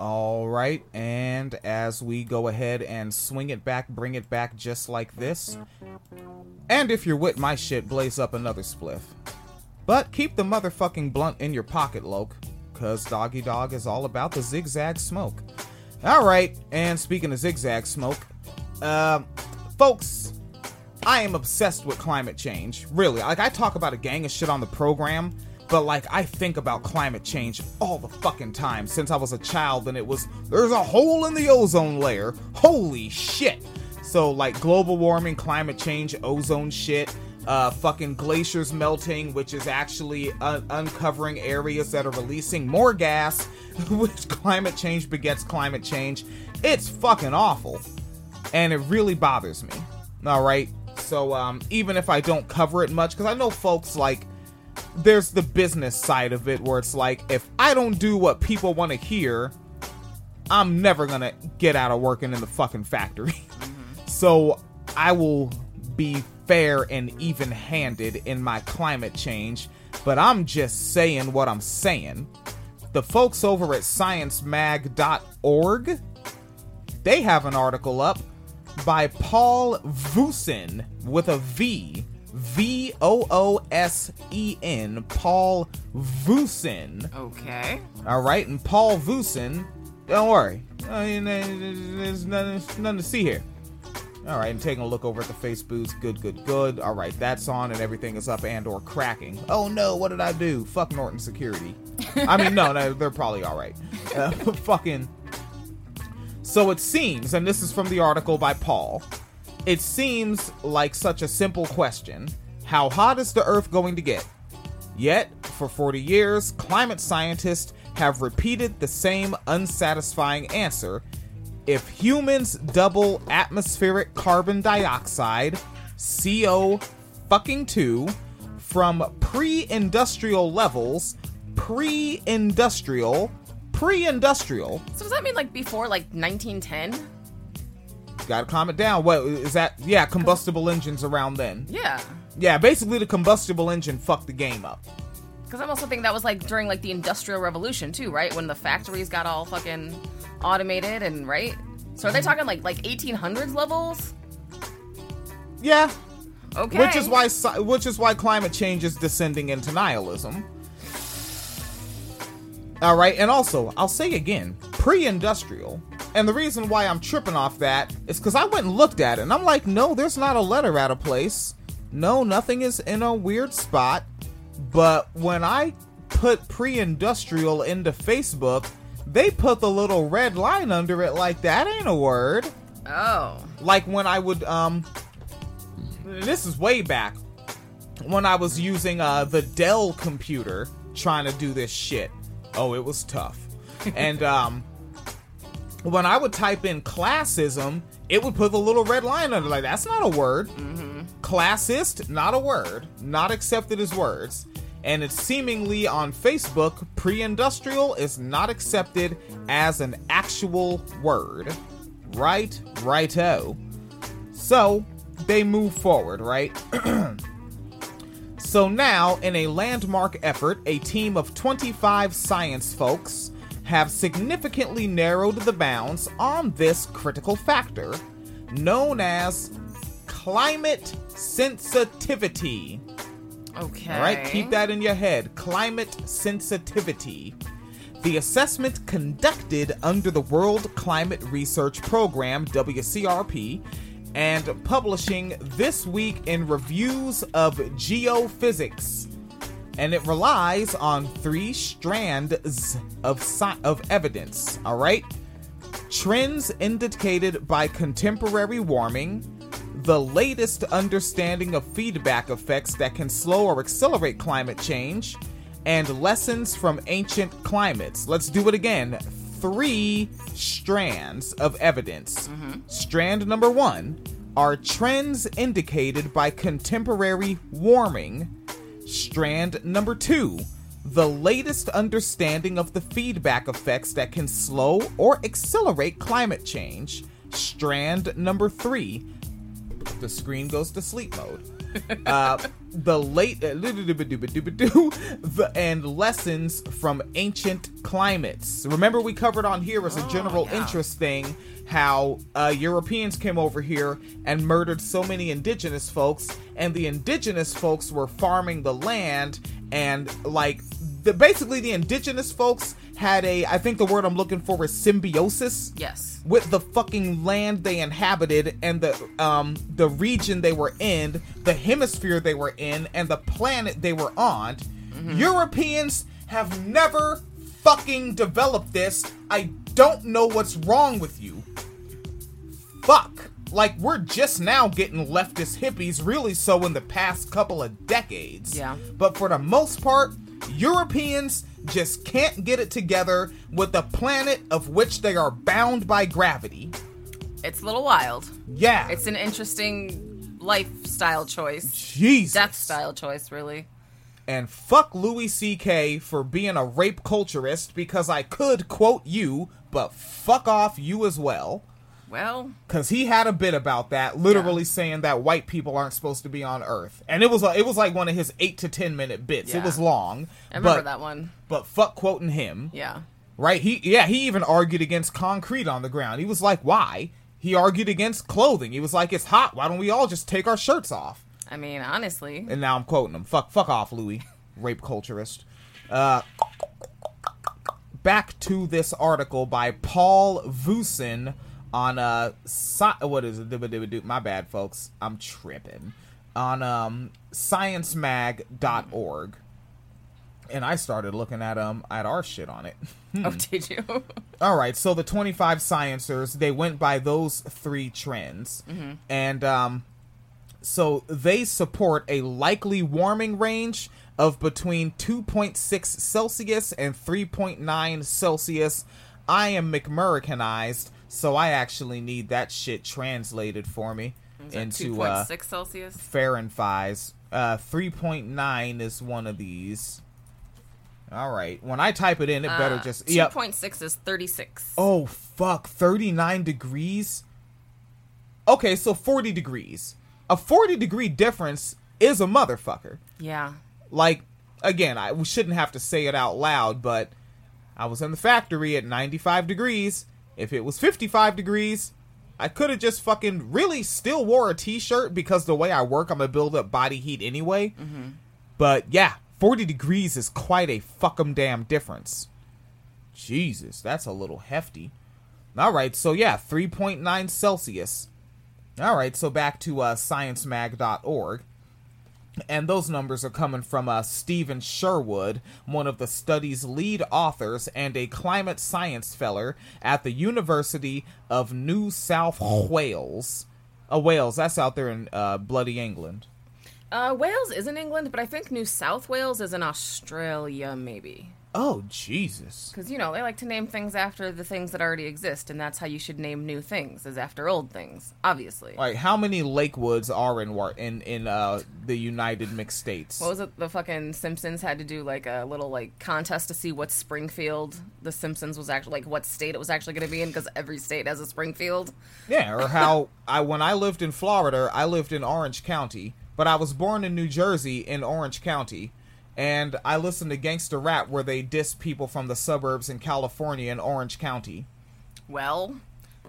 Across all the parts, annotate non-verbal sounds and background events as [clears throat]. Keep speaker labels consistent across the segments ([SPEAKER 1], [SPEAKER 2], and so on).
[SPEAKER 1] All right, and as we go ahead and swing it back, bring it back just like this. And if you're with my shit, blaze up another spliff. But keep the motherfucking blunt in your pocket, Loke, cause Doggy Dogg is all about the zigzag smoke. All right, and speaking of zigzag smoke, uh, folks, I am obsessed with climate change. Really, like I talk about a gang of shit on the program, but like I think about climate change all the fucking time since I was a child and it was there's a hole in the ozone layer. Holy shit. So like global warming, climate change, ozone shit, uh fucking glaciers melting which is actually un- uncovering areas that are releasing more gas, [laughs] which climate change begets climate change. It's fucking awful. And it really bothers me. All right? So um even if I don't cover it much cuz I know folks like there's the business side of it where it's like if I don't do what people want to hear, I'm never gonna get out of working in the fucking factory. [laughs] Mm-hmm. so I will be fair and even handed in my climate change, but I'm just saying what I'm saying. The folks over at sciencemag.org, they have an article up by Paul Voosen with a V V O O S E N, Paul Voosen.
[SPEAKER 2] Okay.
[SPEAKER 1] All right, and Paul Voosen, don't worry, I mean, there's nothing, nothing to see here. All right, and taking a look over at the Facebooks. Good, good, good. All right, that's on and everything is up and or cracking. Oh no, what did I do? Fuck Norton Security. I mean, no, no, they're probably all right. Uh, [laughs] fucking. So it seems, and this is from the article by Paul. It seems like such a simple question. How hot is the Earth going to get? Yet, for 40 years, climate scientists have repeated the same unsatisfying answer. If humans double atmospheric carbon dioxide, CO fucking 2, from pre industrial levels, pre industrial, pre industrial,
[SPEAKER 2] So does that mean like before like 1910?
[SPEAKER 1] Gotta calm it down. What is that? Yeah, combustible engines around then.
[SPEAKER 2] Yeah.
[SPEAKER 1] Yeah, basically the combustible engine fucked the game up.
[SPEAKER 2] Because I'm also thinking that was like during like the Industrial Revolution too, right? When the factories got all fucking automated and right. So are they talking like like 1800s levels?
[SPEAKER 1] Yeah,
[SPEAKER 2] Okay.
[SPEAKER 1] which is why which is why climate change is descending into nihilism. All right, and also I'll say again, pre-industrial. And the reason why I'm tripping off that is because I went and looked at it, and I'm like, no, there's not a letter out of place. No, nothing is in a weird spot. But when I put pre-industrial into Facebook, they put the little red line under it like that ain't a word
[SPEAKER 2] Oh.
[SPEAKER 1] like when I would um this is way back when I was using uh the Dell computer trying to do this shit. Oh, it was tough. [laughs] and um when I would type in classism, it would put the little red line under like that's not a word. Mm-hmm. Classist, not a word. Not accepted as words. And it's seemingly on Facebook, pre-industrial is not accepted as an actual word. Right, righto. So they move forward, right? [clears throat] so now, in a landmark effort, a team of 25 science folks have significantly narrowed the bounds on this critical factor, known as climate sensitivity.
[SPEAKER 2] Okay.
[SPEAKER 1] All right, keep that in your head. Climate sensitivity. The assessment conducted under the World Climate Research Program, WCRP, and publishing this week in Reviews of Geophysics. And it relies on three strands of, sci- of evidence, all right? Trends indicated by contemporary warming, the latest understanding of feedback effects that can slow or accelerate climate change, and lessons from ancient climates. Let's do it again. Three strands of evidence. Mm-hmm. Strand number one are trends indicated by contemporary warming. Strand number two the latest understanding of the feedback effects that can slow or accelerate climate change. Strand number three the screen goes to sleep mode. [laughs] Uh, the late uh, [laughs] and lessons from ancient climates. Remember, we covered on here as a
[SPEAKER 2] Oh,
[SPEAKER 1] general
[SPEAKER 2] yeah.
[SPEAKER 1] interest thing how uh, Europeans came over here and murdered so many indigenous folks, and the indigenous folks were farming the land, and like the basically the indigenous folks had a I think the word I'm looking for is symbiosis
[SPEAKER 2] Yes.
[SPEAKER 1] with the fucking land they inhabited and the um the region they were in, the hemisphere they were in, and the planet they were on. Europeans have never fucking developed this. I don't know what's wrong with you. Fuck. Like we're just now getting leftist hippies really so in the past couple of decades.
[SPEAKER 2] Yeah.
[SPEAKER 1] But for the most part, Europeans just can't get it together with a planet of which they are bound by gravity.
[SPEAKER 2] It's a little wild.
[SPEAKER 1] Yeah.
[SPEAKER 2] It's an interesting lifestyle choice.
[SPEAKER 1] Jesus.
[SPEAKER 2] Death style choice, really.
[SPEAKER 1] And fuck Louis C.K. for being a rape culturist because I could quote you, but fuck off you as well.
[SPEAKER 2] Well,
[SPEAKER 1] Cause he had a bit about that, literally
[SPEAKER 2] Yeah.
[SPEAKER 1] saying that white people aren't supposed to be on Earth, and it was a, it was like one of his eight to ten minute bits. It was long,
[SPEAKER 2] I remember
[SPEAKER 1] but
[SPEAKER 2] that one.
[SPEAKER 1] but fuck quoting him,
[SPEAKER 2] Yeah.
[SPEAKER 1] right? He yeah he even argued against concrete on the ground. He was like, why? He argued against clothing. He was like, it's hot. Why don't we all just take our shirts off?
[SPEAKER 2] I mean, honestly.
[SPEAKER 1] And now I'm quoting him. Fuck fuck off, Louis, [laughs] rape culturist. Uh, back to this article by Paul Voosen on uh sci- what is it? My bad, folks. I'm tripping. On um sciencemag.org. And I started looking at um at our shit on it.
[SPEAKER 2] Oh, did you? [laughs]
[SPEAKER 1] All right, so the 25 sciencers, they went by those three trends. And um so they support a likely warming range of between 2.6 Celsius and 3.9 Celsius. I am McMurricanized, so I actually need that shit translated for me into uh,
[SPEAKER 2] 2.6 Celsius?
[SPEAKER 1] Fahrenheit. Uh, 3.9 is one of these. All right. When I type it in, it better
[SPEAKER 2] Uh,
[SPEAKER 1] just. Yep.
[SPEAKER 2] 2.6 is 36.
[SPEAKER 1] Oh fuck, 39 degrees. Okay, so 40 degrees. A 40 degree difference is a motherfucker.
[SPEAKER 2] Yeah.
[SPEAKER 1] Like again, I we shouldn't have to say it out loud, but I was in the factory at 95 degrees. If it was 55 degrees, I could have just fucking really still wore a t-shirt because the way I work, I'm gonna build up body heat anyway. But yeah, 40 degrees is quite a fuckum damn difference. Jesus, that's a little hefty. All right, so yeah, 3.9 Celsius. All right, so back to uh, sciencemag.org. And those numbers are coming from uh, Stephen Sherwood, one of the study's lead authors and a climate science fellow at the University of New South Wales. Uh, Wales, that's out there in uh, bloody England.
[SPEAKER 2] Uh, Wales is in England, but I think New South Wales is in Australia, maybe.
[SPEAKER 1] Oh, Jesus.
[SPEAKER 2] Because, you know, they like to name things after the things that already exist, and that's how you should name new things, is after old things, obviously.
[SPEAKER 1] Like, how many Lakewoods are in War- in in uh, the United Mixed States?
[SPEAKER 2] What was it? The fucking Simpsons had to do like a little like contest to see what Springfield the Simpsons was actually like what state it was actually going to be in because every state has a Springfield.
[SPEAKER 1] Yeah, or how [laughs] I when I lived in Florida, I lived in Orange County, but I was born in New Jersey in Orange County, and I listened to gangster rap where they diss people from the suburbs in California and Orange County.
[SPEAKER 2] Well,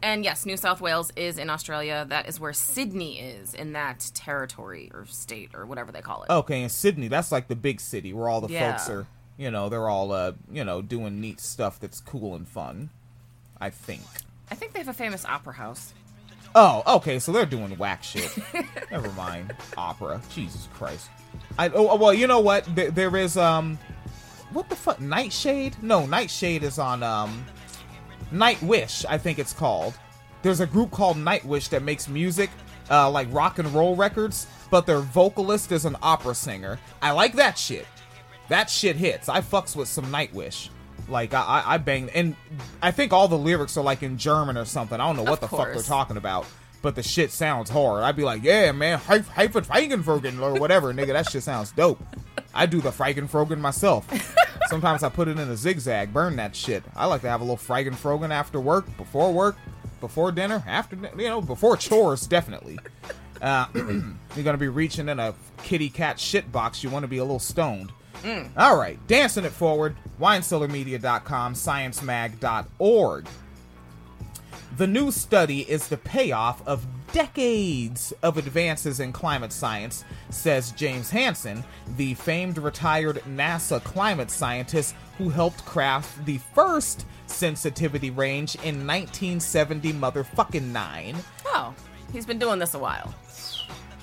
[SPEAKER 2] and yes, New South Wales is in Australia. That is where Sydney is in that territory or state or whatever they call it.
[SPEAKER 1] Okay, in Sydney, that's like the big city where all the
[SPEAKER 2] Yeah.
[SPEAKER 1] folks are, you know, they're all uh, you know, doing neat stuff that's cool and fun. I think.
[SPEAKER 2] I think they have a famous opera house.
[SPEAKER 1] Oh, okay, so they're doing whack shit. [laughs] Never mind. Opera. Jesus Christ. I oh well, you know what? There, there is um what the fuck Nightshade? No, Nightshade is on um Nightwish, I think it's called. There's a group called Nightwish that makes music uh like rock and roll records, but their vocalist is an opera singer. I like that shit. That shit hits. I fucks with some Nightwish. Like I, I, I bang, and I think all the lyrics are like in German or something. I don't know what
[SPEAKER 2] Of
[SPEAKER 1] the fuck they're talking about, but the shit sounds hard. I'd be like, yeah, man, Heifert Feigenfrogen or whatever, nigga. That shit sounds dope. I do the Feigenfrogen myself. [laughs] Sometimes I put it in a zigzag, burn that shit. I like to have a little Feigenfrogen after work, before work, before dinner, after you know, before chores, definitely. Uh, [clears throat] you're gonna be reaching in a kitty cat shit box. You want to be a little stoned. Mm. All right, dancing it forward. WineCellarMedia.com, ScienceMag.org. The new study is the payoff of decades of advances in climate science, says James Hansen, the famed retired NASA climate scientist who helped craft the first sensitivity range in 1970 motherfucking 9.
[SPEAKER 2] Oh, he's been doing this a while.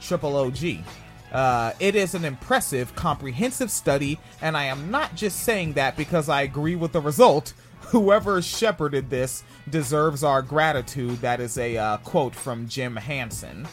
[SPEAKER 1] Triple OG. Uh, it is an impressive, comprehensive study, and I am not just saying that because I agree with the result. [laughs] Whoever shepherded this deserves our gratitude. That is a uh, quote from Jim Hansen.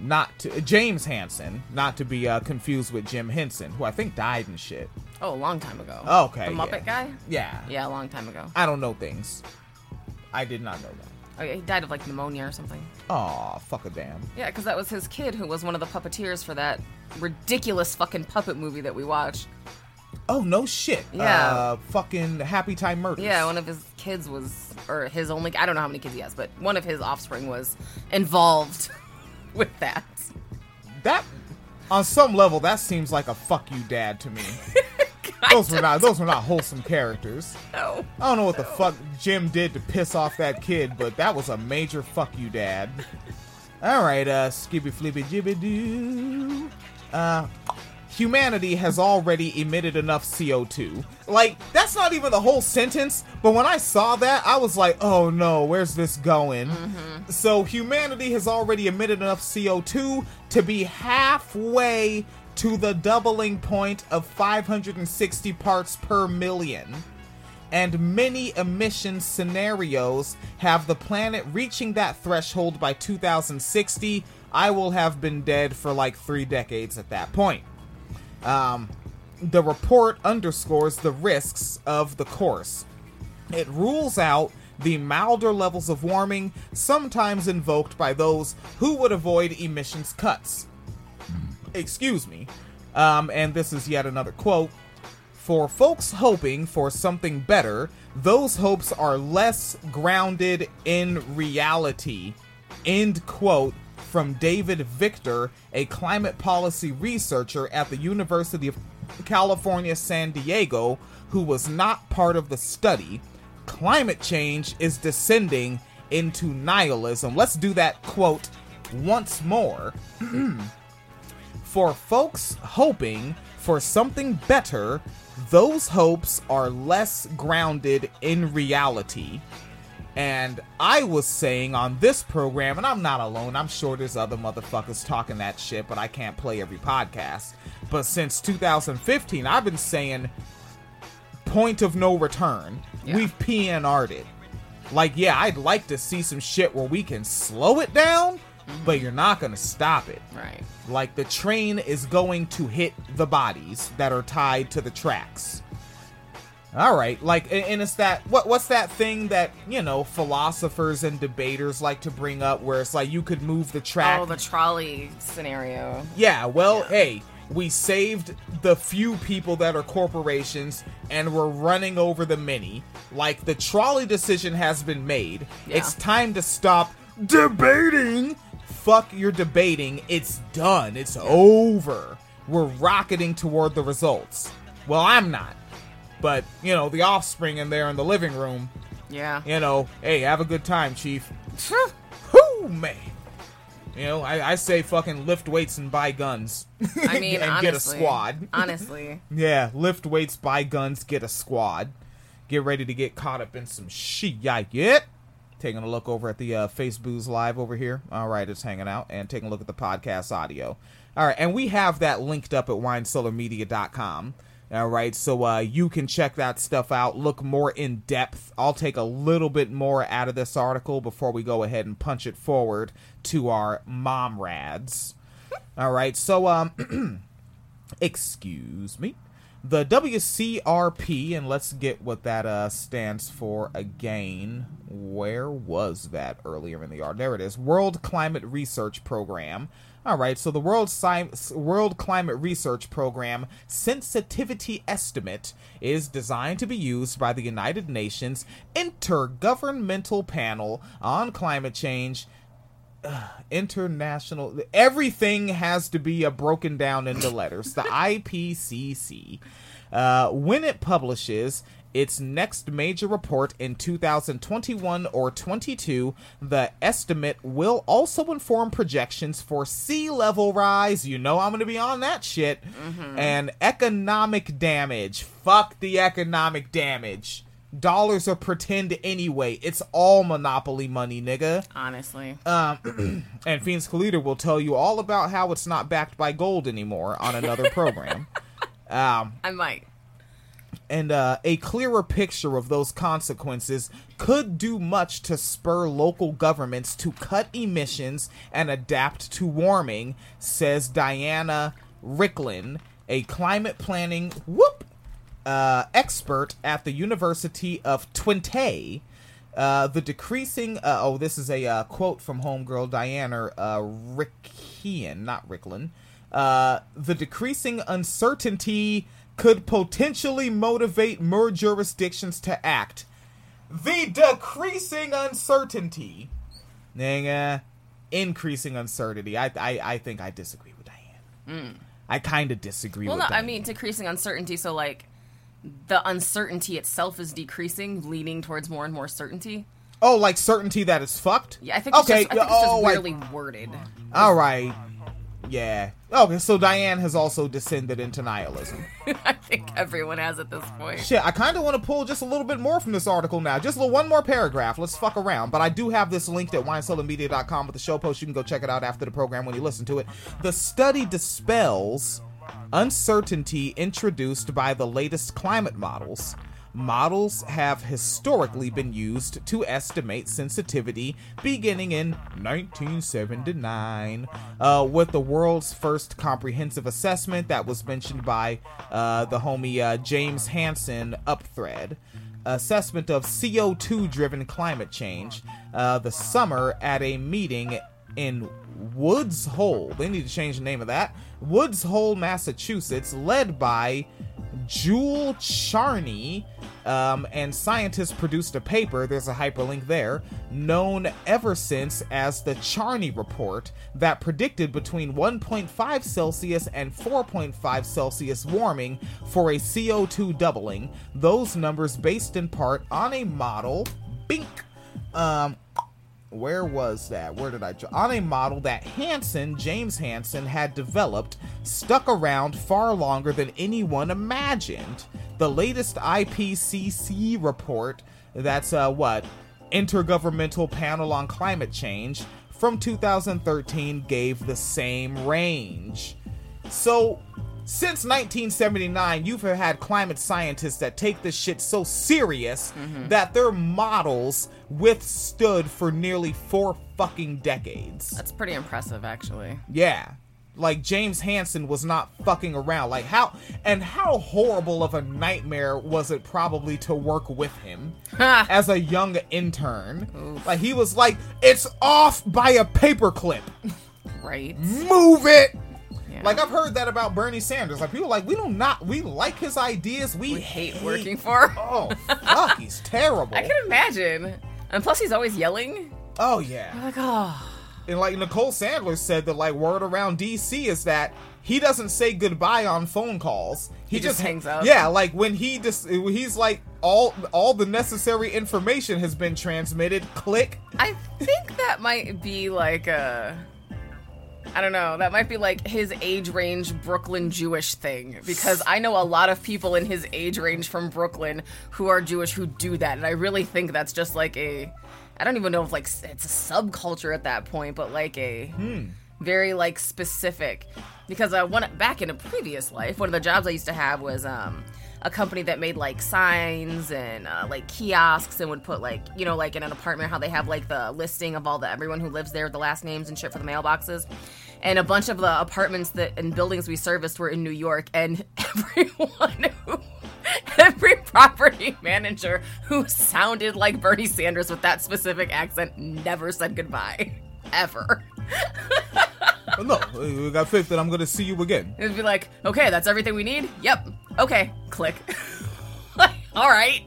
[SPEAKER 1] Not to, James Hansen, not to be uh, confused with Jim Henson, who I think died and shit.
[SPEAKER 2] Oh, a long time ago.
[SPEAKER 1] Okay,
[SPEAKER 2] The Muppet
[SPEAKER 1] yeah.
[SPEAKER 2] guy?
[SPEAKER 1] Yeah.
[SPEAKER 2] Yeah, a long time ago.
[SPEAKER 1] I don't know things. I did not know that.
[SPEAKER 2] Oh, yeah, he died of like pneumonia or something.
[SPEAKER 1] Aw, fuck a damn.
[SPEAKER 2] Yeah, because that was his kid who was one of the puppeteers for that ridiculous fucking puppet movie that we watched.
[SPEAKER 1] Oh, no shit.
[SPEAKER 2] Yeah.
[SPEAKER 1] Uh, fucking Happy Time Murders.
[SPEAKER 2] Yeah, one of his kids was, or his only, I don't know how many kids he has, but one of his offspring was involved [laughs] with that.
[SPEAKER 1] that on some level that seems like a fuck you dad to me. [laughs] those were not those were not wholesome characters.
[SPEAKER 2] No.
[SPEAKER 1] I don't know what the fuck Jim did to piss off that kid, but that was a major fuck you dad. All right, uh, skippy flippy jibby doo. Uh, humanity has already emitted enough CO2. Like, that's not even the whole sentence, but when I saw that, I was like, oh no, where's this going? So, humanity has already emitted enough CO2 to be halfway to the doubling point of 560 parts per million and many emission scenarios have the planet reaching that threshold by 2060. I will have been dead for like three decades at that point. Um, the report underscores the risks of the course. It rules out the milder levels of warming sometimes invoked by those who would avoid emissions cuts. Excuse me. Um, and this is yet another quote. For folks hoping for something better, those hopes are less grounded in reality. End quote from David Victor, a climate policy researcher at the University of California, San Diego, who was not part of the study. Climate change is descending into nihilism. Let's do that quote once more. [clears throat] For folks hoping for something better, those hopes are less grounded in reality. And I was saying on this program, and I'm not alone, I'm sure there's other motherfuckers talking that shit, but I can't play every podcast. But since 2015, I've been saying point of no return.
[SPEAKER 2] Yeah.
[SPEAKER 1] We've PNR'd it. Like, yeah, I'd like to see some shit where we can slow it down, but you're not gonna stop it.
[SPEAKER 2] Right.
[SPEAKER 1] Like the train is going to hit the bodies that are tied to the tracks. All right, like and and it's that what what's that thing that, you know, philosophers and debaters like to bring up where it's like you could move the track.
[SPEAKER 2] Oh, the trolley scenario.
[SPEAKER 1] yeah, well,
[SPEAKER 2] Yeah.
[SPEAKER 1] hey, we saved the few people that are corporations and we're running over the many. Like the trolley decision has been made.
[SPEAKER 2] Yeah.
[SPEAKER 1] It's time to stop debating. Fuck your debating. It's done. It's over. We're rocketing toward the results. Well, I'm not. But, you know, the offspring in there in the living room,
[SPEAKER 2] Yeah.
[SPEAKER 1] you know, hey, have a good time, Chief. Whoo, man. You know, I, I say fucking lift weights and buy guns.
[SPEAKER 2] I [laughs] mean,
[SPEAKER 1] and
[SPEAKER 2] honestly,
[SPEAKER 1] get a squad.
[SPEAKER 2] honestly, [laughs]
[SPEAKER 1] Yeah, lift weights, buy guns, get a squad. Get ready to get caught up in some shit. Yet. Taking a look over at the uh, Facebook's live over here. All right, it's hanging out. And taking a look at the podcast audio. All right, and we have that linked up at winecellarmedia.com. All right, so uh, you can check that stuff out, look more in depth. I'll take a little bit more out of this article before we go ahead and punch it forward to our mom rads. All right, so um, [clears throat] excuse me. The WCRP, and let's get what that uh, stands for again. Where was that earlier in the yard? There it is. World Climate Research Program. All right, so the World Sci- World Climate Research Program sensitivity estimate is designed to be used by the United Nations Intergovernmental Panel on Climate Change international everything has to be uh, broken down into letters. The ipcc uh, when it publishes its next major report in 2021 or 22 the estimate will also inform projections for sea level rise. You know i'm gonna be on that shit. And economic damage. Fuck the economic damage dollars are pretend anyway it's all monopoly money nigga
[SPEAKER 2] Honestly.
[SPEAKER 1] um, [clears throat] and Phoenix Calida will tell you all about how it's not backed by gold anymore on another [laughs] program. Um,
[SPEAKER 2] I might.
[SPEAKER 1] and uh, a clearer picture of those consequences could do much to spur local governments to cut emissions and adapt to warming, says Diana Ricklin, a climate planning whoop uh, expert at the University of Twente. Uh, the decreasing. Uh, oh, this is a uh, quote from homegirl Diana uh, Reckien, not Ricklin. Uh, the decreasing uncertainty could potentially motivate more jurisdictions to act. The decreasing uncertainty, nigga, increasing uncertainty. I, I, I think I disagree with Diane. I kind of disagree.
[SPEAKER 2] Well,
[SPEAKER 1] with
[SPEAKER 2] no, I mean decreasing uncertainty. So like, the uncertainty itself is decreasing, leaning towards more and more certainty.
[SPEAKER 1] oh, like certainty that is fucked.
[SPEAKER 2] Yeah, I think. It's
[SPEAKER 1] Okay.
[SPEAKER 2] Just, I think it's
[SPEAKER 1] oh,
[SPEAKER 2] just
[SPEAKER 1] I-
[SPEAKER 2] weirdly worded.
[SPEAKER 1] all right. Yeah. Okay. So Diane has also descended into nihilism. [laughs]
[SPEAKER 2] I think everyone has at this point.
[SPEAKER 1] Shit, I kind of want to pull just a little bit more from this article now. Just a little, one more paragraph. Let's fuck around. But I do have this linked at winecellarmedia.com with the show post. You can go check it out after the program when you listen to it. The study dispels uncertainty introduced by the latest climate models. Models have historically been used to estimate sensitivity beginning in 1979, uh, with the world's first comprehensive assessment that was mentioned by uh, the homie uh, James Hansen Upthread. Assessment of CO2 driven climate change. Uh, the summer at a meeting in Woods Hole. They need to change the name of that. Woods Hole, Massachusetts, led by Jule Charney, um, and scientists produced a paper, there's a hyperlink there, known ever since as the Charney Report, that predicted between 1.5 Celsius and 4.5 Celsius warming for a CO2 doubling. Those numbers based in part on a model, bink, um, where was that? Where did I jo- on a model that Hansen, James Hansen, had developed, stuck around far longer than anyone imagined. The latest IPCC report, that's uh, what Intergovernmental Panel on Climate Change from 2013, gave the same range. So, since 1979, you've had climate scientists that take this shit so serious mm-hmm. that their models withstood for nearly four fucking decades.
[SPEAKER 2] That's pretty impressive, actually.
[SPEAKER 1] Yeah. Like James Hansen was not fucking around. Like how and how horrible of a nightmare was it probably to work with him [laughs] as a young intern? Like he was like, "It's off by a paperclip. [laughs]
[SPEAKER 2] Right.
[SPEAKER 1] Move it."
[SPEAKER 2] Yeah.
[SPEAKER 1] Like I've heard that about Bernie Sanders. Like people are like we do not we like his ideas. We,
[SPEAKER 2] we hate working for. Him.
[SPEAKER 1] Oh fuck, he's [laughs] terrible.
[SPEAKER 2] I can imagine. And plus, he's always yelling.
[SPEAKER 1] oh yeah.
[SPEAKER 2] I'm like, oh.
[SPEAKER 1] And like Nicole Sandler said that like word around DC is that he doesn't say goodbye on phone calls. He,
[SPEAKER 2] He just hangs up.
[SPEAKER 1] Yeah, like when he just he's like all all the necessary information has been transmitted. Click.
[SPEAKER 2] I think that might be like a. I don't know. That might be like his age range Brooklyn Jewish thing because I know a lot of people in his age range from Brooklyn who are Jewish who do that, and I really think that's just like a. I don't even know if like it's a subculture at that point, but like a very like specific. Because uh, one back in a previous life, one of the jobs I used to have was um a company that made like signs and uh, like kiosks and would put like you know like in an apartment how they have like the listing of all the everyone who lives there the last names and shit for the mailboxes and a bunch of the apartments that and buildings we serviced were in new york and [laughs] everyone who every property manager who sounded like bernie sanders with that specific accent never said goodbye [laughs] ever
[SPEAKER 1] no, we got fixed. And I'm gonna see you again.
[SPEAKER 2] It'd be like, okay, that's everything we need. Yep. Okay. Click. [laughs] All right.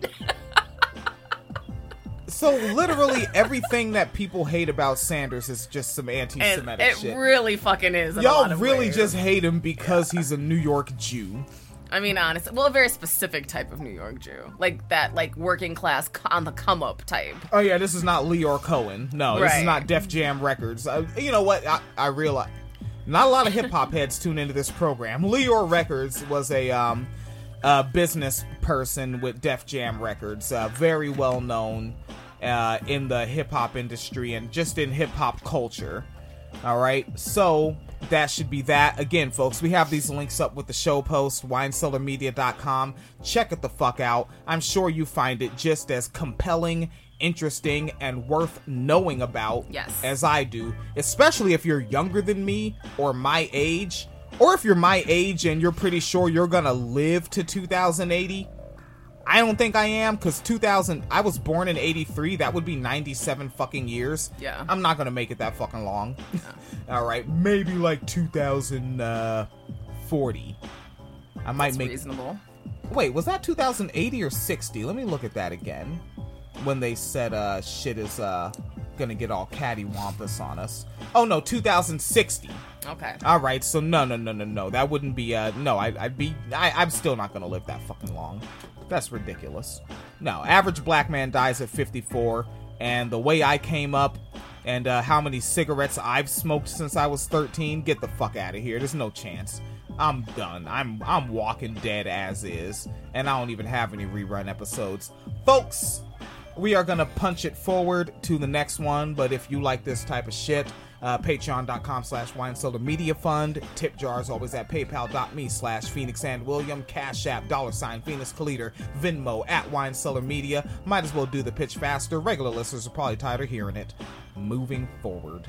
[SPEAKER 1] So literally everything that people hate about Sanders is just some anti-Semitic
[SPEAKER 2] it
[SPEAKER 1] shit.
[SPEAKER 2] really fucking is. in a lot
[SPEAKER 1] Y'all really
[SPEAKER 2] ways.
[SPEAKER 1] just hate him because he's a New York Jew.
[SPEAKER 2] I mean, honestly, well, a very specific type of New York Jew, like that, like working class on the come up type.
[SPEAKER 1] Oh yeah, this is not Lyor Cohen. No, this is not Def Jam Records. Uh, you know what? I, I realize not a lot of hip hop [laughs] heads tune into this program. Leor Records was a um, uh, business person with Def Jam Records, uh, very well known uh, in the hip hop industry and just in hip hop culture. All right, so that should be that. Again, folks, we have these links up with the show post, winecellarmedia.com. Check it the fuck out. I'm sure you find it just as compelling, interesting, and worth knowing about
[SPEAKER 2] Yes.
[SPEAKER 1] as I do, especially if you're younger than me or my age, or if you're my age and you're pretty sure you're gonna live to 2080. I don't think I am because 2000. I was born in 83. That would be 97 fucking years.
[SPEAKER 2] Yeah.
[SPEAKER 1] I'm not gonna make it that fucking long. yeah. [laughs] All right, maybe like 2040. I might
[SPEAKER 2] It's
[SPEAKER 1] make.
[SPEAKER 2] reasonable.
[SPEAKER 1] Wait, was that 2080 or 60? Let me look at that again. When they said uh shit is uh gonna get all cattywampus on us. Oh no, 2060.
[SPEAKER 2] Okay.
[SPEAKER 1] All right, so no, no, no, no, no. That wouldn't be. Uh, no, I, I'd be. I, I'm still not gonna live that fucking long. That's ridiculous. No, average black man dies at 54, and the way I came up, and uh, how many cigarettes I've smoked since I was 13. Get the fuck out of here. There's no chance. I'm done. I'm I'm walking dead as is, and I don't even have any rerun episodes, folks. We are gonna punch it forward to the next one, but if you like this type of shit, uh, patreon.com slash wine cellar media fund. Tip jars always at paypal.me slash phoenix and william. Cash app dollar sign phoenix Calida, venmo at wine cellar media. Might as well do the pitch faster. Regular listeners are probably tired of hearing it. Moving forward